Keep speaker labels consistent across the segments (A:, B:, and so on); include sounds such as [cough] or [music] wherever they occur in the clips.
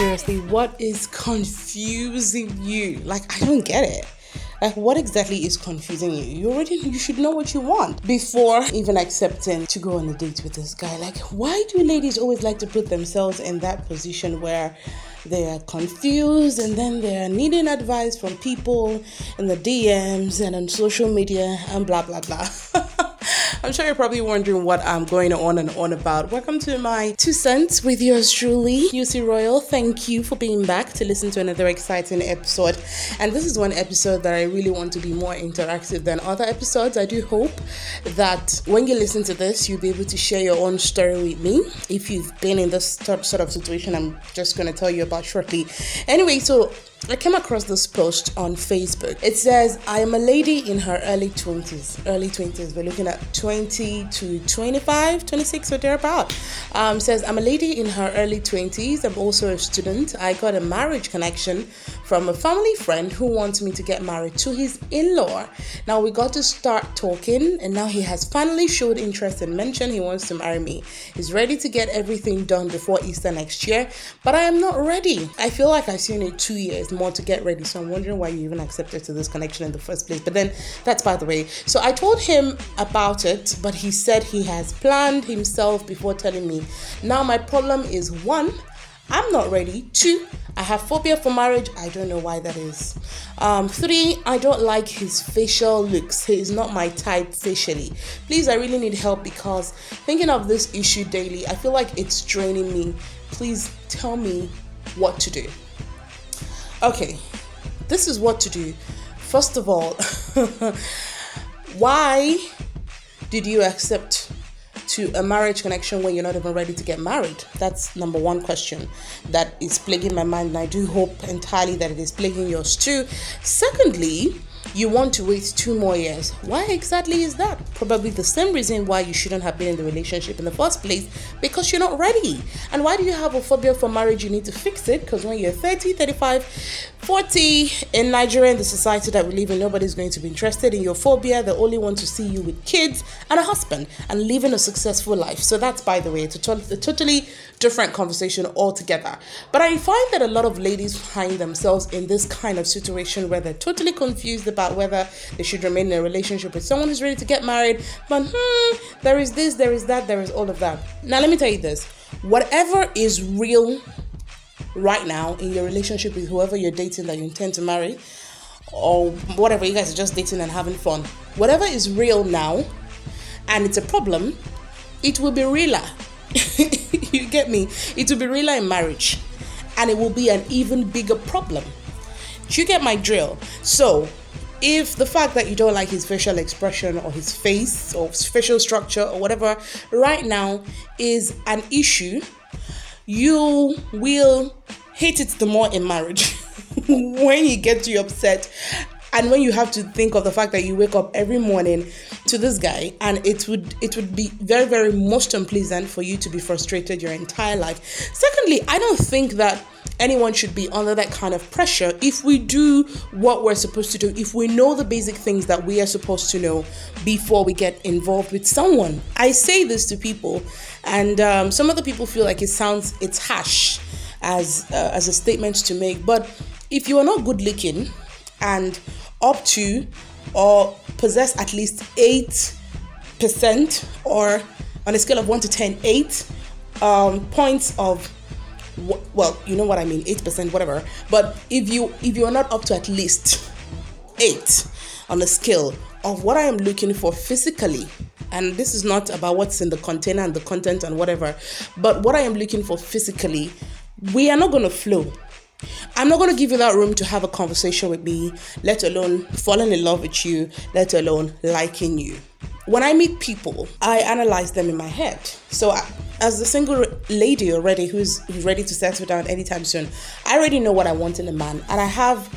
A: seriously, what is confusing you? Like, I don't get it. Like, what exactly is confusing you? You already you should know what you want before even accepting to go on a date with this guy. Like, why do ladies always like to put themselves in that position where they are confused and then they are needing advice from people in the DMs and on social media and blah blah blah. [laughs] I'm sure you're probably wondering what I'm going on and on about. Welcome to my two cents with yours truly, UC Royal. Thank you for being back to listen to another exciting episode. And this is one episode that I really want to be more interactive than other episodes. I do hope that when you listen to this, you'll be able to share your own story with me. If you've been in this sort of situation, I'm just going to tell you about shortly. Anyway, so I came across this post on Facebook. It says, I am a lady in her early 20s. Early 20s. We're looking at 20 to 25, 26 or thereabout. Um, says, I'm a lady in her early 20s. I'm also a student. I got a marriage connection from a family friend who wants me to get married to his in law. Now we got to start talking, and now he has finally showed interest and mentioned he wants to marry me. He's ready to get everything done before Easter next year, but I am not ready. I feel like I've seen it two years more to get ready. So I'm wondering why you even accepted to this connection in the first place. But then that's by the way. So I told him about it, but he said he has planned himself before telling me. Now my problem is one, I'm not ready. Two, I have phobia for marriage. I don't know why that is. Um, three, I don't like his facial looks. He is not my type facially. Please, I really need help because thinking of this issue daily, I feel like it's draining me. Please tell me what to do. Okay, this is what to do. First of all, [laughs] why did you accept to a marriage connection when you're not even ready to get married? That's number one question that is plaguing my mind, and I do hope entirely that it is plaguing yours too. Secondly, you want to wait two more years. Why exactly is that? Probably the same reason why you shouldn't have been in the relationship in the first place because you're not ready. And why do you have a phobia for marriage? You need to fix it because when you're 30, 35, 40 in Nigeria, in the society that we live in, nobody's going to be interested in your phobia. They only want to see you with kids and a husband and living a successful life. So that's, by the way, it's a, a totally different conversation altogether. But I find that a lot of ladies find themselves in this kind of situation where they're totally confused about whether they should remain in a relationship with someone who's ready to get married. But hmm, there is this, there is that, there is all of that. Now, let me tell you this whatever is real right now in your relationship with whoever you're dating that you intend to marry, or whatever, you guys are just dating and having fun, whatever is real now and it's a problem, it will be realer. [laughs] you get me? It will be realer in marriage and it will be an even bigger problem. Do You get my drill? So, if the fact that you don't like his facial expression or his face or facial structure or whatever right now is an issue, you will hate it the more in marriage. [laughs] When you get too upset and when you have to think of the fact that you wake up every morning to this guy and it would it would be very very most unpleasant for you to be frustrated your entire life. Secondly i don't think that anyone should be under that kind of pressure if we do what we're supposed to do, if we know the basic things that we are supposed to know before we get involved with someone. I say this to people, and um, some other people feel like it sounds it's harsh as uh, as a statement to make, but if you are not good looking and up to or possess at least eight percent or on a scale of 1 to 10 8 um, points of well you know what i mean 8% whatever but if you if you're not up to at least 8 on the scale of what i am looking for physically and this is not about what's in the container and the content and whatever but what i am looking for physically we are not going to flow I'm not going to give you that room to have a conversation with me, let alone falling in love with you, let alone liking you. When I meet people, I analyze them in my head. So, I, as a single lady already who's ready to settle down anytime soon, I already know what I want in a man, and I have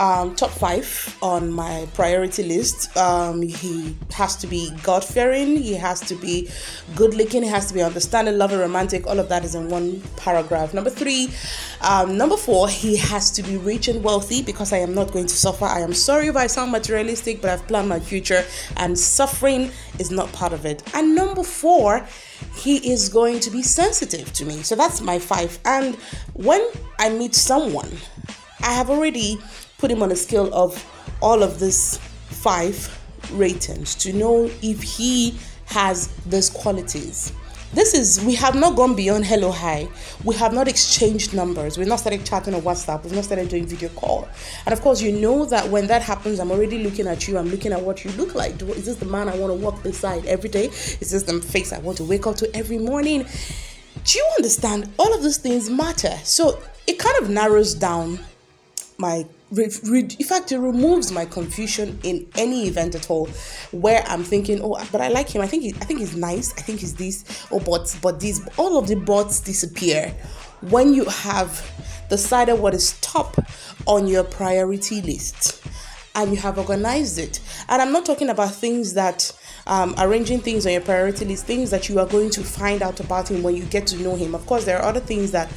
A: um, top five on my priority list. Um, he has to be God fearing, he has to be good looking, he has to be understanding, loving, romantic. All of that is in one paragraph. Number three, um, number four, he has to be rich and wealthy because I am not going to suffer. I am sorry if I sound materialistic, but I've planned my future and suffering is not part of it. And number four, he is going to be sensitive to me. So that's my five. And when I meet someone, I have already put him on a scale of all of these five ratings to know if he has these qualities. This is, we have not gone beyond hello, hi. We have not exchanged numbers. We've not started chatting on WhatsApp. We've not started doing video call. And of course, you know that when that happens, I'm already looking at you. I'm looking at what you look like. Is this the man I want to walk beside every day? Is this the face I want to wake up to every morning? Do you understand? All of these things matter. So it kind of narrows down my in fact it removes my confusion in any event at all where i'm thinking oh but i like him. I think he, i think he's nice. I think he's this. Oh but but these all of the bots disappear. When you have decided what is top on your priority list and you have organized it and i'm not talking about things that um, arranging things on your priority list, things that you are going to find out about him when you get to know him. Of course, there are other things that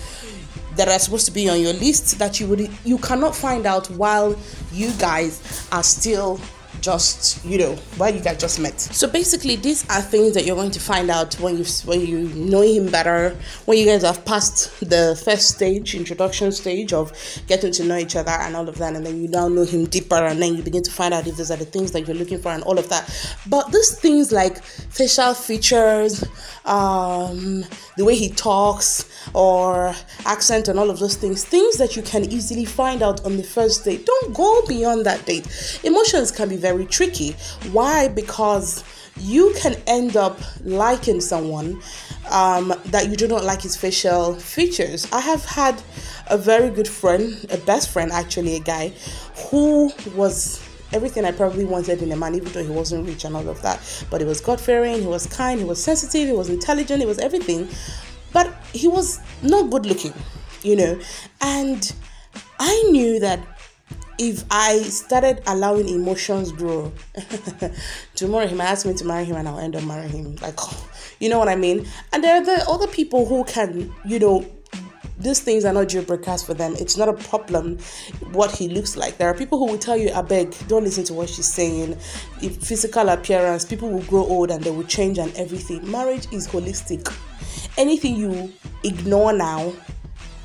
A: that are supposed to be on your list that you would you cannot find out while you guys are still just you know why you guys just met. So basically these are things that you're going to find out when you when you know him better when you guys have passed the first stage introduction stage of getting to know each other and all of that and then you now know him deeper and then you begin to find out if these are the things that you're looking for and all of that. But these things like facial features um, the way he talks or accent and all of those things things that you can easily find out on the first date. Don't go beyond that date. Emotions can be very tricky why because you can end up liking someone um, that you do not like his facial features. I have had a very good friend, a best friend actually, a guy who was everything I probably wanted in a man, even though he wasn't rich and all of that. But he was God fearing, he was kind, he was sensitive, he was intelligent, he was everything. But he was not good looking, you know. And I knew that if I started allowing emotions grow, [laughs] tomorrow he might ask me to marry him and I'll end up marrying him. Like, [laughs] you know what I mean? And there are the other people who can, you know, these things are not breakers for them. It's not a problem what he looks like. There are people who will tell you, I beg, don't listen to what she's saying. If physical appearance, people will grow old and they will change and everything. Marriage is holistic. Anything you ignore now,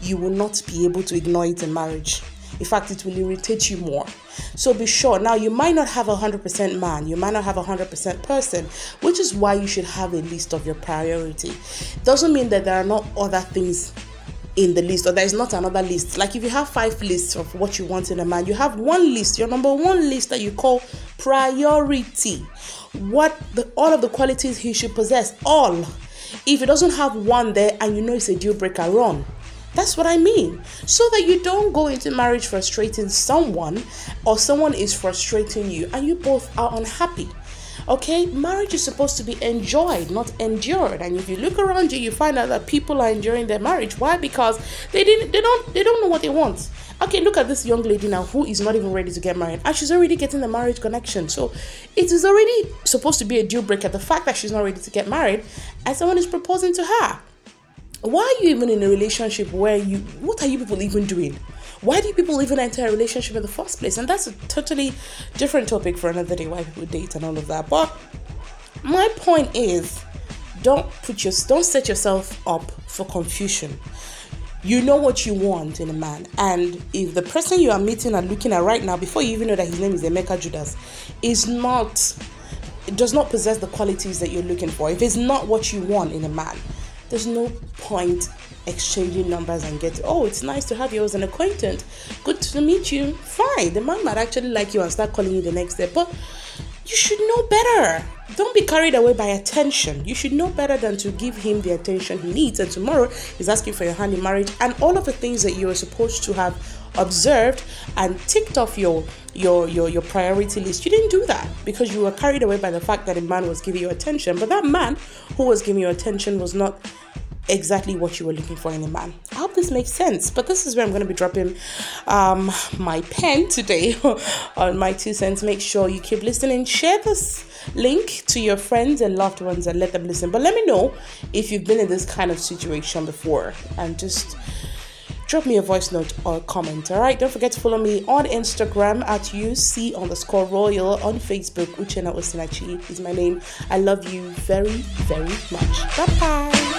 A: you will not be able to ignore it in marriage. In fact, it will irritate you more. So be sure. Now, you might not have a 100% man, you might not have a 100% person, which is why you should have a list of your priority. Doesn't mean that there are not other things in the list or there is not another list like if you have five lists of what you want in a man you have one list your number one list that you call priority what the all of the qualities he should possess all if he doesn't have one there and you know it's a deal breaker run that's what I mean. So that you don't go into marriage frustrating someone or someone is frustrating you and you both are unhappy. Okay, marriage is supposed to be enjoyed, not endured. And if you look around you, you find out that people are enjoying their marriage. Why? Because they didn't they don't they don't know what they want. Okay, look at this young lady now who is not even ready to get married and she's already getting the marriage connection. So it is already supposed to be a deal breaker. The fact that she's not ready to get married and someone is proposing to her. Why are you even in a relationship where you what are you people even doing? why do people even enter a relationship in the first place? And that's a totally different topic for another day why people date and all of that. But my point is don't put your don't set yourself up for confusion. You know what you want in a man, and if the person you are meeting and looking at right now, before you even know that his name is Emeka Judas, is not does not possess the qualities that you're looking for, if it's not what you want in a man, there's no point exchanging numbers and getting oh it's nice to have you as an acquaintance. Good to meet you. Fine. The man might actually like you and start calling you the next day but you should know better. Don't be carried away by attention. You should know better than to give him the attention he needs. And tomorrow he's asking for your hand in marriage and all of the things that you are supposed to have observed and ticked off your your your your priority list you didn't do that because you were carried away by the fact that a man was giving you attention but that man who was giving you attention was not exactly what you were looking for in a man I hope this makes sense. But this is where I'm going to be dropping um, my pen today [laughs] on my two cents. Make sure you keep listening. Share this link to your friends and loved ones and let them listen. But let me know if you've been in this kind of situation before and just drop me a voice note or comment. All right, don't forget to follow me on Instagram at UC underscore royal on Facebook. Uchenna Osinachi is my name. I love you very, very much. Bye bye.